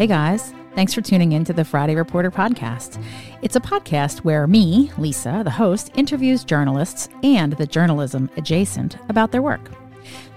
Hey guys, thanks for tuning in to the Friday Reporter podcast. It's a podcast where me, Lisa, the host, interviews journalists and the journalism adjacent about their work.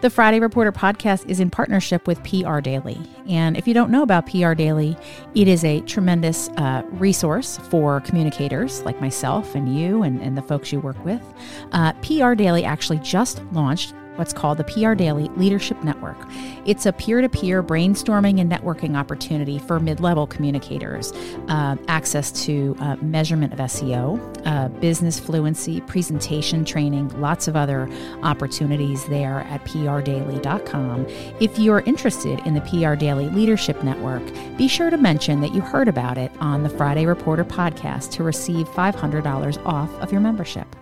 The Friday Reporter podcast is in partnership with PR Daily. And if you don't know about PR Daily, it is a tremendous uh, resource for communicators like myself and you and, and the folks you work with. Uh, PR Daily actually just launched what's called the PR Daily Leadership Network. It's a peer to peer brainstorming and networking opportunity for mid level communicators, uh, access to uh, measurement of SEO, uh, business fluency, presentation training, lots of other opportunities there at prdaily.com. If you're interested in the PR Daily Leadership Network, be sure to mention that you heard about it on the Friday Reporter podcast to receive $500 off of your membership.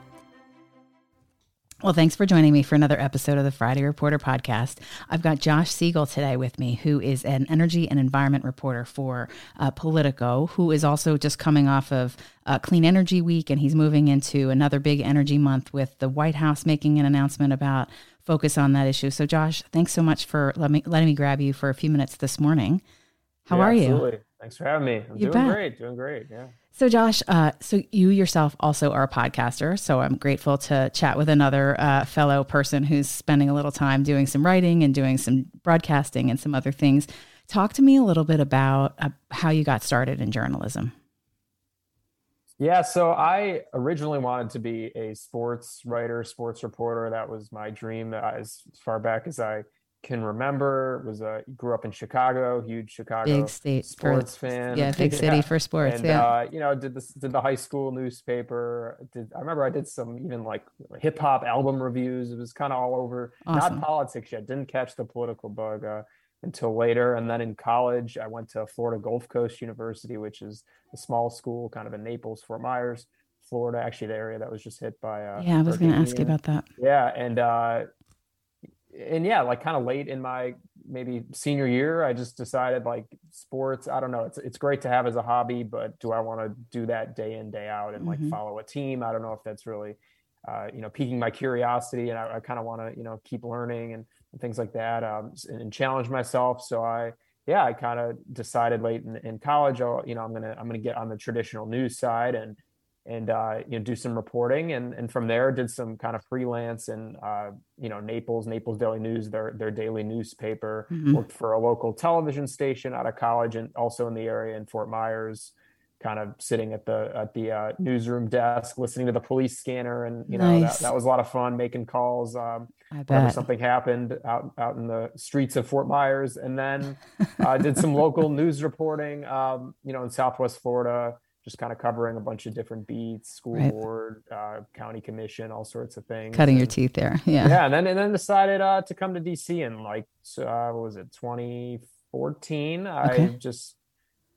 Well, thanks for joining me for another episode of the Friday Reporter podcast. I've got Josh Siegel today with me, who is an energy and environment reporter for uh, Politico, who is also just coming off of uh, Clean Energy Week, and he's moving into another big energy month with the White House making an announcement about focus on that issue. So, Josh, thanks so much for let me, letting me grab you for a few minutes this morning. How yeah, are you? Absolutely. Thanks for having me. I'm You doing bet. great. Doing great. Yeah. So, Josh, uh, so you yourself also are a podcaster. So I'm grateful to chat with another uh, fellow person who's spending a little time doing some writing and doing some broadcasting and some other things. Talk to me a little bit about uh, how you got started in journalism. Yeah. So I originally wanted to be a sports writer, sports reporter. That was my dream as far back as I can remember. Was a grew up in Chicago, huge Chicago Big state sports for, fan. Yeah, big city for sports. and yeah. uh, you know, did this did the high school newspaper. Did I remember I did some even like hip hop album reviews. It was kind of all over. Awesome. Not politics yet. Didn't catch the political bug uh, until later. And then in college, I went to Florida Gulf Coast University, which is a small school, kind of in Naples, Fort Myers, Florida. Actually, the area that was just hit by. Uh, yeah, I was going to ask you about that. Yeah, and uh, and yeah, like kind of late in my maybe senior year, I just decided like sports. I don't know. It's it's great to have as a hobby, but do I want to do that day in day out and Mhm. like follow a team? I don't know if that's really, uh, you know, piquing my curiosity, and I, I kind of want to you know keep learning and, and things like that, um, s- and, challenge myself. So I yeah, I kind of decided late in, in college, oh, you know, I'm gonna I'm gonna get on the traditional news side and and uh, you know do some reporting and and from there did some kind of freelance and uh, you know Naples Naples Daily News their their daily newspaper Mhm. worked for a local television station out of college and also in the area in Fort Myers kind of sitting at the at the uh, newsroom desk listening to the police scanner and you know Nice. that, that was a lot of fun making calls um, whenever something happened out out in the streets of Fort Myers, and then uh, did some local news reporting. Um, you know, in Southwest Florida, just kind of covering a bunch of different beats, school Right. board, uh, county commission, all sorts of things. Cutting your teeth there. Yeah. Yeah, and then and then decided uh, to come to DC in like so, uh, what was it, 2014? I just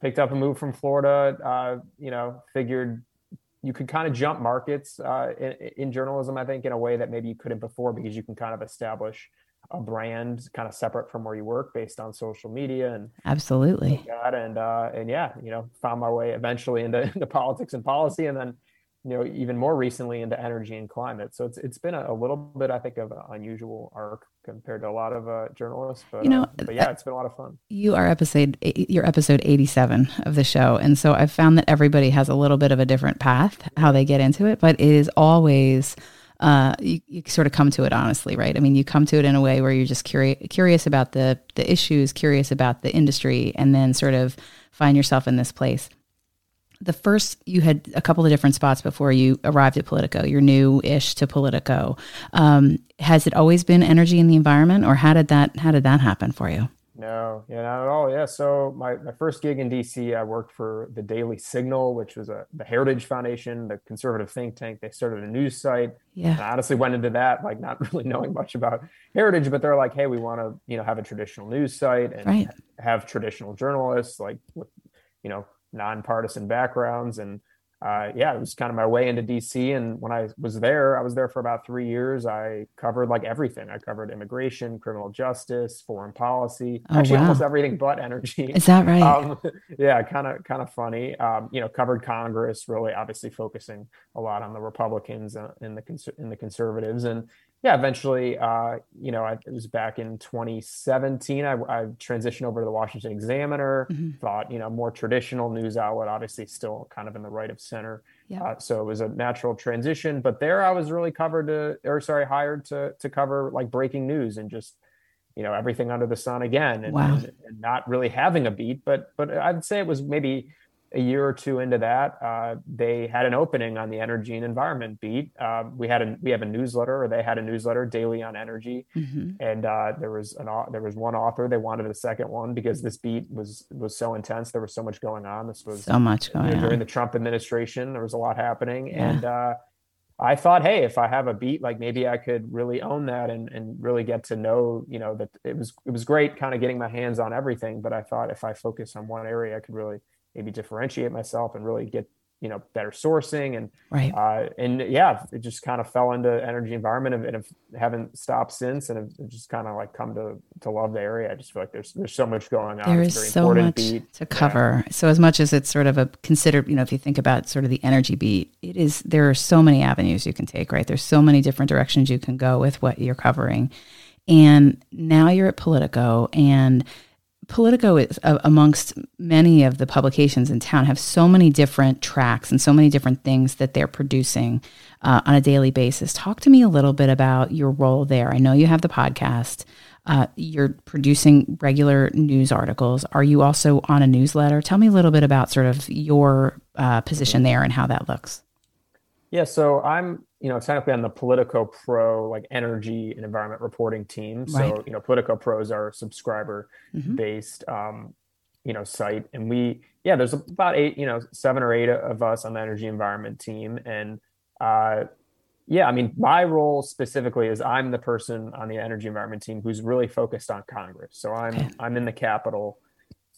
picked up and moved from Florida. Uh, you know, figured you could kind of jump markets uh, in, in journalism, I think, in a way that maybe you couldn't before because you can kind of establish a brand kind of separate from where you work based on social media and Absolutely. that. And uh, and yeah, you know, found my way eventually into, into politics and policy, and then you know even more recently into energy and climate. So it's it's been a, a little bit, I think, of an unusual arc compared to a lot of uh, journalists. But You know, uh, but yeah, it's been a lot of fun. you are episode you're episode 87 of the show and so i've found that everybody has a little bit of a different path how they get into it but it is always uh, you, you sort of come to it honestly right? I mean you come to it in a way where you're just curious curious about the the issues curious about the industry and then sort of find yourself in this place. The first you had a couple of different spots before you arrived at politico you're new-ish to politico. Um, has it always been energy and the environment or how did that how did that happen for you No, yeah, not at all. Yeah. So my, my first gig in DC, I worked for the Daily Signal, which was a the Heritage Foundation, the conservative think tank. They started a news site. yeah And I honestly went into that like not really knowing much about heritage, but they're like, hey, we want to, you know, have a traditional news site and Right. have traditional journalists like with, you know, nonpartisan backgrounds. And uh, yeah, it was kind of my way into DC. And when I was there, I was there for about three years. I covered like everything. I covered immigration, criminal justice, foreign policy, Oh, actually wow. almost everything but energy. Is that right? Um, yeah, kind of kind of funny. Um, you know, covered Congress, really obviously focusing a lot on the Republicans uh, and the cons- and the conservatives, and yeah, eventually, uh, you know, I, it was back in 2017. I, I transitioned over to the Washington Examiner. Mm-hmm. Thought, you know, more traditional news outlet, obviously still kind of in the right of center. Yeah. Uh, so it was a natural transition. But there, I was really covered to, or sorry, hired to to cover like breaking news and just, you know, everything under the sun again, and, wow. and, and not really having a beat. But but I'd say it was maybe a year or two into that, uh, they had an opening on the energy and environment beat. Uh, we had a we have a newsletter, or they had a newsletter daily on energy, mm-hmm. and uh, there was an there was one author. They wanted a second one because this beat was was so intense. There was so much going on. This was so much going during on during the Trump administration. There was a lot happening, yeah. and uh, I thought, hey, if I have a beat, like maybe I could really own that and and really get to know, you know, that it was it was great, kind of getting my hands on everything. But I thought if I focus on one area, I could really maybe differentiate myself and really get you know better sourcing and right. uh, and yeah it just kind of fell into energy environment and, and haven't stopped since and have just kind of like come to to love the area. I just feel like there's there's so much going on. There is so much beat. to cover. Yeah. so as much as it's sort of a considered you know if you think about sort of the energy beat it is there are so many avenues you can take right? There's so many different directions you can go with what you're covering. And now you're at politico and Politico is uh, amongst many of the publications in town have so many different tracks and so many different things that they're producing uh, on a daily basis. Talk to me a little bit about your role there. I know you have the podcast. Uh, you're producing regular news articles. Are you also on a newsletter? Tell me a little bit about sort of your uh, position there and how that looks. Yeah, so I'm you know, technically on the Politico Pro like energy and environment reporting team. So, right. you know, Politico Pro is our subscriber mm-hmm. based um, you know, site. And we yeah, there's about eight, you know, seven or eight of us on the energy environment team. And uh yeah, I mean, my role specifically is I'm the person on the energy environment team who's really focused on Congress. So I'm okay. I'm in the Capitol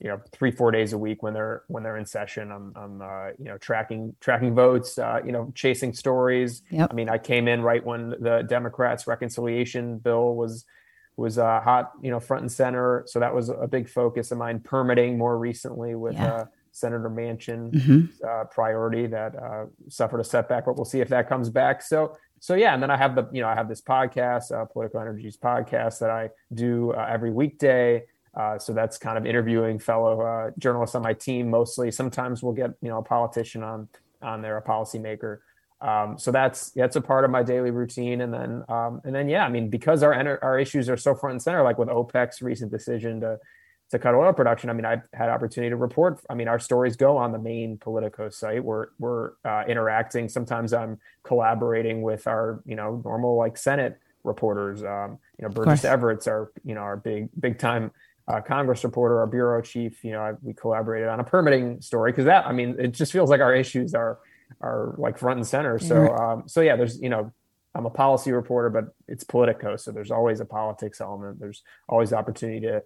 you know three four days a week when they're when they're in session i'm, I'm uh, you know tracking tracking votes uh, you know chasing stories yep. i mean i came in right when the democrats reconciliation bill was was uh, hot you know front and center so that was a big focus of mine permitting more recently with yeah. Uh, senator manchin mm-hmm. Uh, priority that uh, suffered a setback but we'll see if that comes back so so yeah and then i have the you know i have this podcast Politico Energy's podcast that i do every weekday uh, so that's kind of interviewing fellow uh, journalists on my team mostly. Sometimes we'll get you know a politician on on there, a policymaker. Um, so that's that's a part of my daily routine, and then um, and then yeah, I mean because our our issues are so front and center, like with OPEC's recent decision to to cut oil production. I mean, I've had opportunity to report. I mean, our stories go on the main Politico site. We're we're uh, interacting. Sometimes I'm collaborating with our you know normal like Senate reporters. Um, you know, Burgess Everett's our you know our big big time uh, Congress reporter, our bureau chief, you know, I, we collaborated on a permitting story because that, I mean, it just feels like our issues are are like front and center. So, um, so yeah, there's, you know, I'm a policy reporter, but it's Politico, so there's always a politics element. There's always opportunity to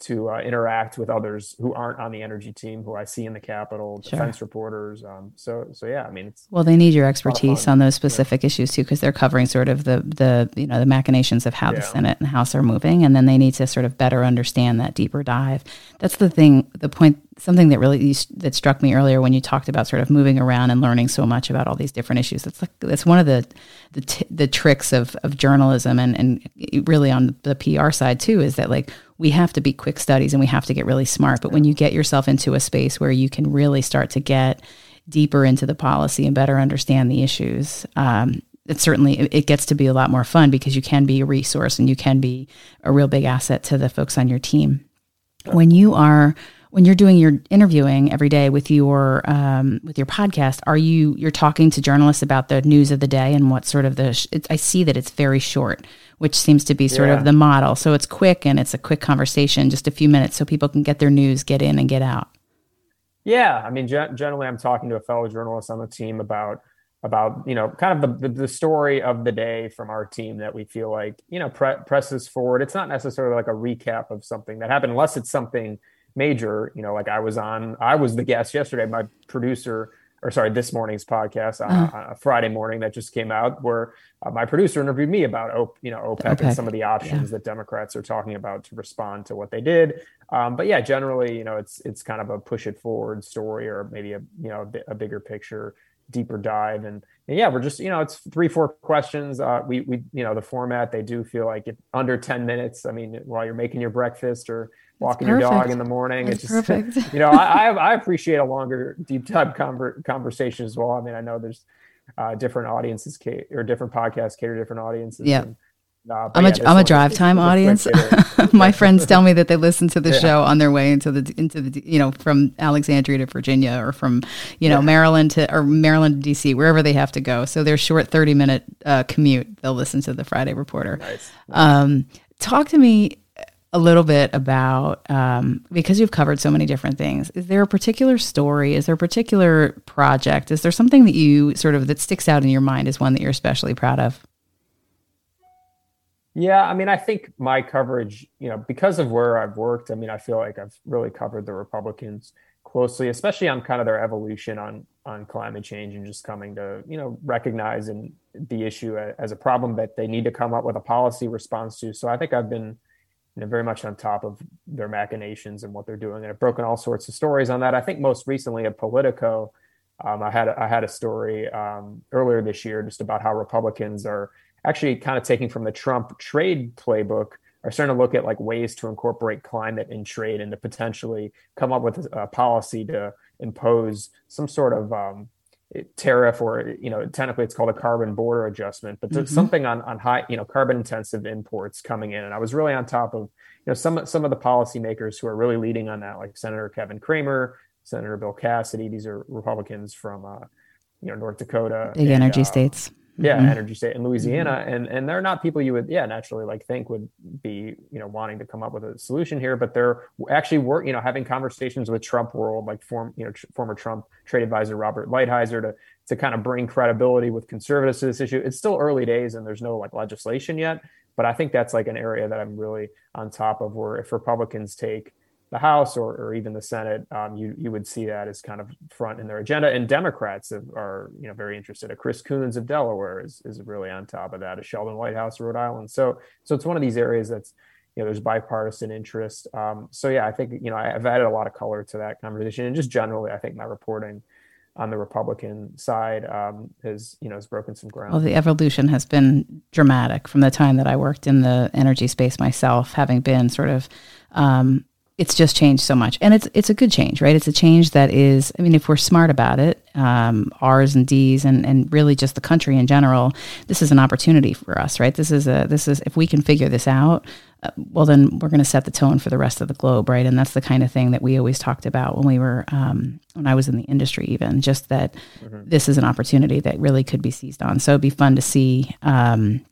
to uh, interact with others who aren't on the energy team, who I see in the Capitol, sure. defense reporters. Um, so, so yeah, I mean, it's well, they need your expertise on those specific yeah. issues too, because they're covering sort of the the you know the machinations of how yeah. the Senate and House are moving, and then they need to sort of better understand that deeper dive. That's the thing, the point, something that really that struck me earlier when you talked about sort of moving around and learning so much about all these different issues. That's like that's one of the the, t- the tricks of of journalism and and really on the PR side too is that like we have to be quick studies and we have to get really smart. But when you get yourself into a space where you can really start to get deeper into the policy and better understand the issues, um, it certainly it gets to be a lot more fun because you can be a resource and you can be a real big asset to the folks on your team. When you are when you're doing your interviewing every day with your um, with your podcast, are you you're talking to journalists about the news of the day and what sort of the? I see that it's very short, which seems to be sort yeah. of the model. So it's quick and it's a quick conversation, just a few minutes, so people can get their news, get in and get out. Yeah, I mean, generally, I'm talking to a fellow journalist on the team about about you know kind of the, the story of the day from our team that we feel like you know pre- presses forward. It's not necessarily like a recap of something that happened, unless it's something major. You know, like I was on, I was the guest yesterday. My producer, or sorry, this morning's podcast on, uh-huh. on a Friday morning that just came out, where uh, my producer interviewed me about, op- you know, OPEC, OPEC, and some of the options yeah. that Democrats are talking about to respond to what they did. Um, but yeah, generally, you know, it's it's kind of a push it forward story, or maybe a you know a, a bigger picture deeper dive. And, and, yeah, we're just you know it's three four questions. Uh, we we you know the format they do feel like it under ten minutes. I mean, while you're making your breakfast or walking your dog in the morning, That's it's just you know I, I I appreciate a longer deep dive conver- conversation as well. I mean, I know there's uh, different audiences or different podcasts cater to different audiences. Yeah. And, uh, I'm yeah, a I'm a drive time audience. My friends tell me that they listen to the Yeah. show on their way into the into the you know from Alexandria to Virginia or from you know Yeah. Maryland to or Maryland to DC wherever they have to go. So their short 30 minute uh, commute, they'll listen to the Friday Reporter. Nice. Um, talk to me a little bit about um, because you've covered so many different things. Is there a particular story? Is there a particular project? Is there something that you sort of that sticks out in your mind as one that you're especially proud of? Yeah, I mean, I think my coverage, you know, because of where I've worked, I mean, I feel like I've really covered the Republicans closely, especially on kind of their evolution on on climate change and just coming to, you know, recognize and the issue as a problem that they need to come up with a policy response to. So I think I've been you know, very much on top of their machinations and what they're doing, and I've broken all sorts of stories on that. I think most recently at Politico, um, I had I had a story um, earlier this year just about how Republicans are actually kind of taking from the Trump trade playbook are starting to look at like ways to incorporate climate in trade and to potentially come up with a, policy to impose some sort of um, tariff or you know technically it's called a carbon border adjustment but Mhm. something on on high you know carbon intensive imports coming in and i was really on top of you know some some of the policymakers who are really leading on that like senator kevin cramer senator bill cassidy these are republicans from uh you know north dakota Big and, energy uh, states. Yeah Mhm. energy state in louisiana and and they're not people you would yeah naturally like think would be you know wanting to come up with a solution here but they're actually were you know having conversations with trump world like form you know tr- former trump trade advisor robert lighthizer to to kind of bring credibility with conservatives to this issue it's still early days and there's no like legislation yet but i think that's like an area that i'm really on top of where if republicans take the House or, or even the Senate, um, you you would see that as kind of front in their agenda. And Democrats have, are you know very interested. A Chris Coons of Delaware is is really on top of that. A Sheldon Whitehouse, Rhode Island. So so it's one of these areas that's you know there's bipartisan interest. Um, so yeah, I think you know I've added a lot of color to that conversation, and just generally, I think my reporting on the Republican side um, has you know has broken some ground. Well, the evolution has been dramatic from the time that I worked in the energy space myself, having been sort of. Um, it's just changed so much, and it's it's a good change, right? It's a change that is. I mean, if we're smart about it, um, R's and D's, and and really just the country in general, this is an opportunity for us, right? This is a this is if we can figure this out, uh, well, then we're going to set the tone for the rest of the globe, right? And that's the kind of thing that we always talked about when we were um, when I was in the industry, even just that this is an opportunity that really could be seized on. So it'd be fun to see. Um,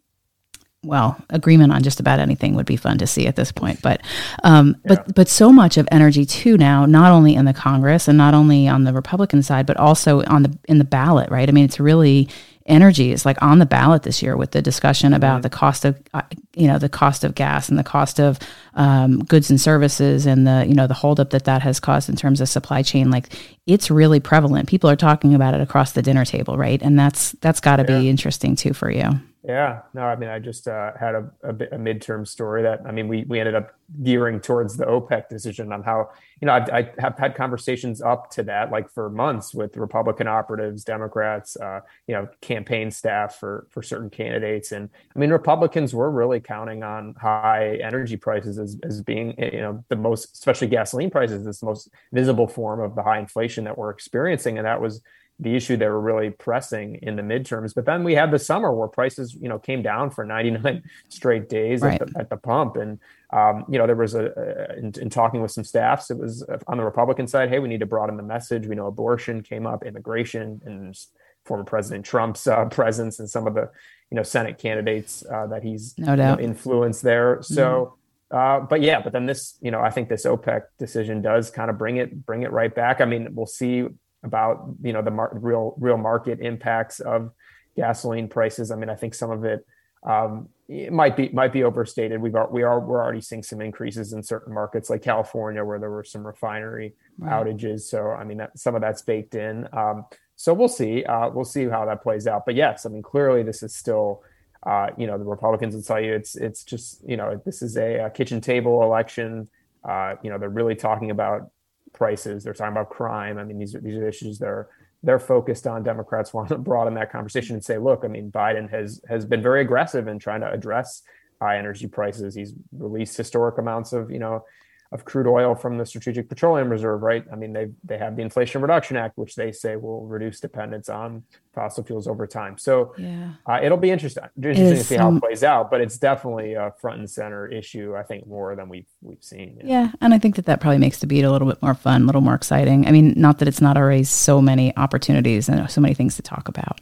well, agreement on just about anything would be fun to see at this point. But, um, but, but so much of energy too now, not only in the Congress and not only on the Republican side, but also on the in the ballot, right? I mean, it's really energy is like on the ballot this year with the discussion about the cost of, uh, you know, the cost of gas and the cost of um, goods and services and the, you know, the holdup that that has caused in terms of supply chain. Like, it's really prevalent. People are talking about it across the dinner table, right? And that's that's got to be interesting too for you. Yeah, no, I mean, I just uh, had a, a, a midterm story that I mean, we we ended up gearing towards the OPEC decision on how you know I've, I have had conversations up to that like for months with Republican operatives, Democrats, uh, you know, campaign staff for for certain candidates, and I mean, Republicans were really counting on high energy prices as as being you know the most, especially gasoline prices, this most visible form of the high inflation that we're experiencing, and that was the issue they were really pressing in the midterms. But then we had the summer where prices, you know, came down for 99 straight days Right. at, the, at the pump. And, um, you know, there was a, a in, in talking with some staffs, it was uh, on the Republican side, hey, we need to broaden the message. We know abortion came up, immigration, and former President Trump's uh, presence and some of the, you know, Senate candidates uh, that he's No you know, influenced there. So, uh, but yeah, but then this, you know, I think this OPEC decision does kind of bring it bring it right back. I mean, we'll see about you know the mar- real real market impacts of gasoline prices. I mean, I think some of it um, it might be might be overstated. We've we are we're already seeing some increases in certain markets like California where there were some refinery Right. outages. So I mean, that, some of that's baked in. Um, so we'll see. Uh, we'll see how that plays out. But yes, I mean, clearly this is still. Uh, you know, the Republicans will tell you it's it's just you know this is a, a kitchen table election. Uh, you know, they're really talking about prices. They're talking about crime. I mean, these are these are issues that are they're focused on Democrats want to broaden that conversation and say, look, I mean, Biden has has been very aggressive in trying to address high energy prices. He's released historic amounts of you know of crude oil from the Strategic Petroleum Reserve, right? I mean, they they have the Inflation Reduction Act, which they say will reduce dependence on fossil fuels over time. So yeah. uh, it'll be interesting, interesting to see how it plays out. But it's definitely a front and center issue. I think more than we've we've seen. Yeah, yeah and I think that that probably makes the beat a little bit more fun, a little more exciting. I mean, not that it's not already so many opportunities and so many things to talk about.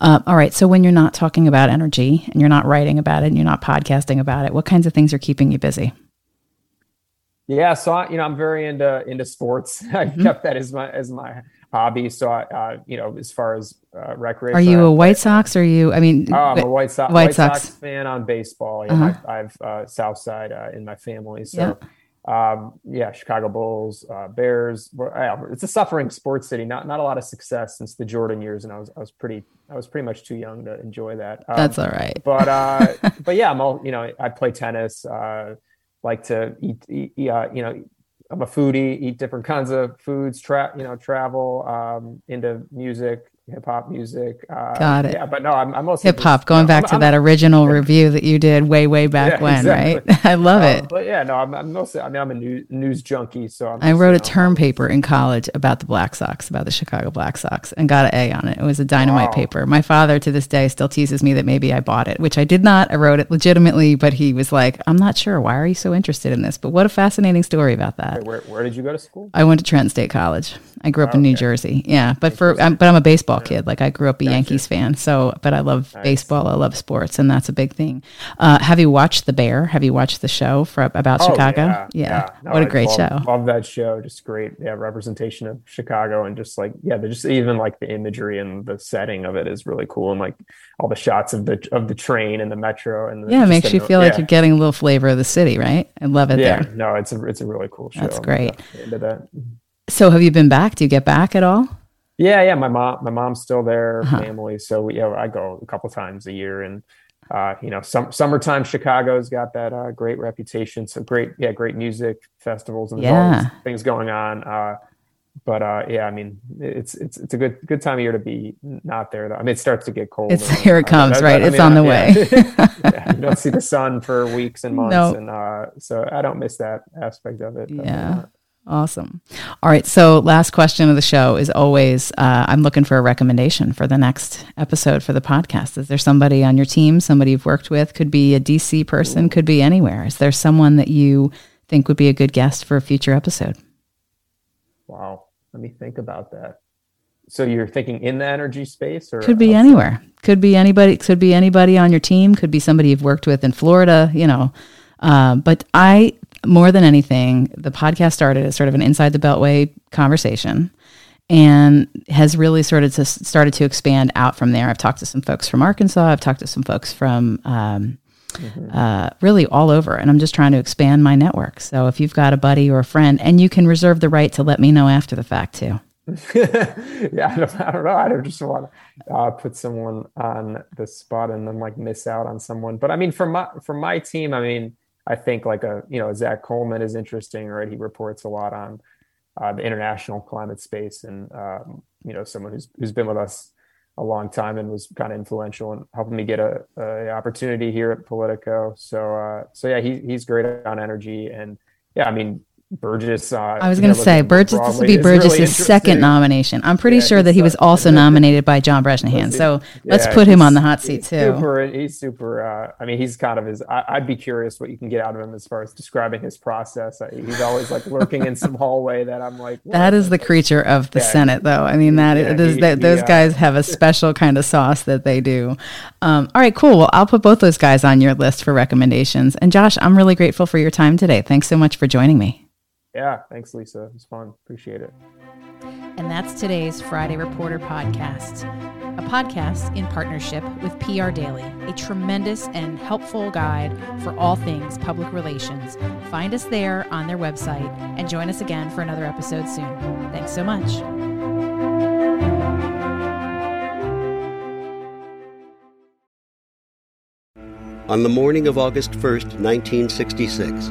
Uh, all right, so when you're not talking about energy and you're not writing about it and you're not podcasting about it, what kinds of things are keeping you busy? Yeah, so I, you know, I'm very into into sports. I mm-hmm. kept that as my as my hobby. So I, uh, you know, as far as uh, recreation, are you a White Sox? Or are you? I mean, oh, I'm a White Sox White, White Sox. Sox. fan on baseball. Yeah, uh-huh. I, have uh, South Side uh, in my family, so. Yeah. Um, yeah, Chicago Bulls, uh, Bears. It's a suffering sports city. Not not a lot of success since the Jordan years, and I was I was pretty I was pretty much too young to enjoy that. Um, That's all right. But uh, but yeah, I'm all you know. I play tennis. Uh, like to eat, eat uh, you know, I'm a foodie, eat different kinds of foods, tra- you know, travel um, into music, hip hop music. Uh, Got it. Yeah, but no, I'm, I'm mostly hip hop. Going back I'm, to I'm, that original yeah. review that you did way, way back yeah, when, exactly. right? I love um, it. But yeah, no, I'm, I'm, mostly. I mean, I'm a news, news junkie, so I'm i wrote a know, term paper in college about the Black Sox, about the Chicago Black Sox, and got an A on it. It was a dynamite wow. paper. My father, to this day, still teases me that maybe I bought it, which I did not. I wrote it legitimately, but he was like, "I'm not sure. Why are you so interested in this?" But what a fascinating story about that. Wait, where, where did you go to school? I went to Trenton State College. I grew up oh, in New okay. Jersey. Yeah, but for I'm, but I'm a baseball yeah. kid. Like I grew up a gotcha. Yankees fan. So, but I love nice. baseball. I love sports, and that's a big thing. Uh, have you watched The Bear? Have you watched the show for about oh, Chicago? Yeah, yeah. yeah. No, what a great love, show. Love that show. Just great. Yeah, representation of Chicago, and just like yeah, there's just even like the imagery and the setting of it is really cool, and like all the shots of the of the train and the metro, and yeah, it makes you feel like you're getting a little flavor of the city, right? I love it. Yeah, there. no, it's a it's a really cool show. That's great. Into that. So have you been back? Do you get back at all? Yeah, yeah. My mom, my mom's still there, uh-huh. family. So we, yeah, I go a couple times a year, and uh, you know, some summertime Chicago's got that uh, great reputation. So great, yeah, great music festivals and yeah. things going on. Uh, but uh, yeah, I mean, it's it's it's a good good time of year to be not there. Though. I mean, it starts to get cold. It's here it comes, I, right? I, I it's mean, on the way. yeah, you don't see the sun for weeks and months, nope. and uh, so I don't miss that aspect of it. Yeah. Awesome. All right. So, last question of the show is always uh, I'm looking for a recommendation for the next episode for the podcast. Is there somebody on your team, somebody you've worked with? Could be a DC person, could be anywhere. Is there someone that you think would be a good guest for a future episode? Wow. Let me think about that. So, you're thinking in the energy space or could be outside? anywhere? Could be anybody, could be anybody on your team, could be somebody you've worked with in Florida, you know. Uh, but I more than anything, the podcast started as sort of an inside the Beltway conversation and has really sort of to, started to expand out from there. I've talked to some folks from Arkansas. I've talked to some folks from um, mm-hmm. uh, really all over, and I'm just trying to expand my network. So if you've got a buddy or a friend, and you can reserve the right to let me know after the fact too. yeah, I don't, I don't, know. I don't just want to uh, put someone on the spot and then like miss out on someone. But I mean, for my for my team, I mean I think like a you know Zack Colman is interesting, right? He reports a lot on uh, the international climate space, and um, you know someone who's who's been with us a long time and was kind of influential in helping me get a, a opportunity here at Politico. So uh, so yeah, he he's great on energy, and yeah, I mean Burgess. Uh, I was going to say Burgess. This would be Burgess's really second nomination. I'm pretty yeah, sure that he was also nominated by John Bresnahan. So yeah, let's put him on the hot seat too. Super, he's super. Uh, I mean, he's kind of his. I, would be curious what you can get out of him as far as describing his process. He's always like lurking in some hallway that I'm like. That is the creature of the yeah, Senate, though. I mean, that, yeah, is, he, that those he, uh, guys have a special kind of sauce that they do. Um, all right, cool. Well, I'll put both those guys on your list for recommendations. And Josh, I'm really grateful for your time today. Thanks so much for joining me. Yeah, thanks, Lisa. It was fun. Appreciate it. And that's today's Friday Reporter podcast, a podcast in partnership with PR Daily, a tremendous and helpful guide for all things public relations. Find us there on their website and join us again for another episode soon. Thanks so much. On the morning of August 1st, 1966,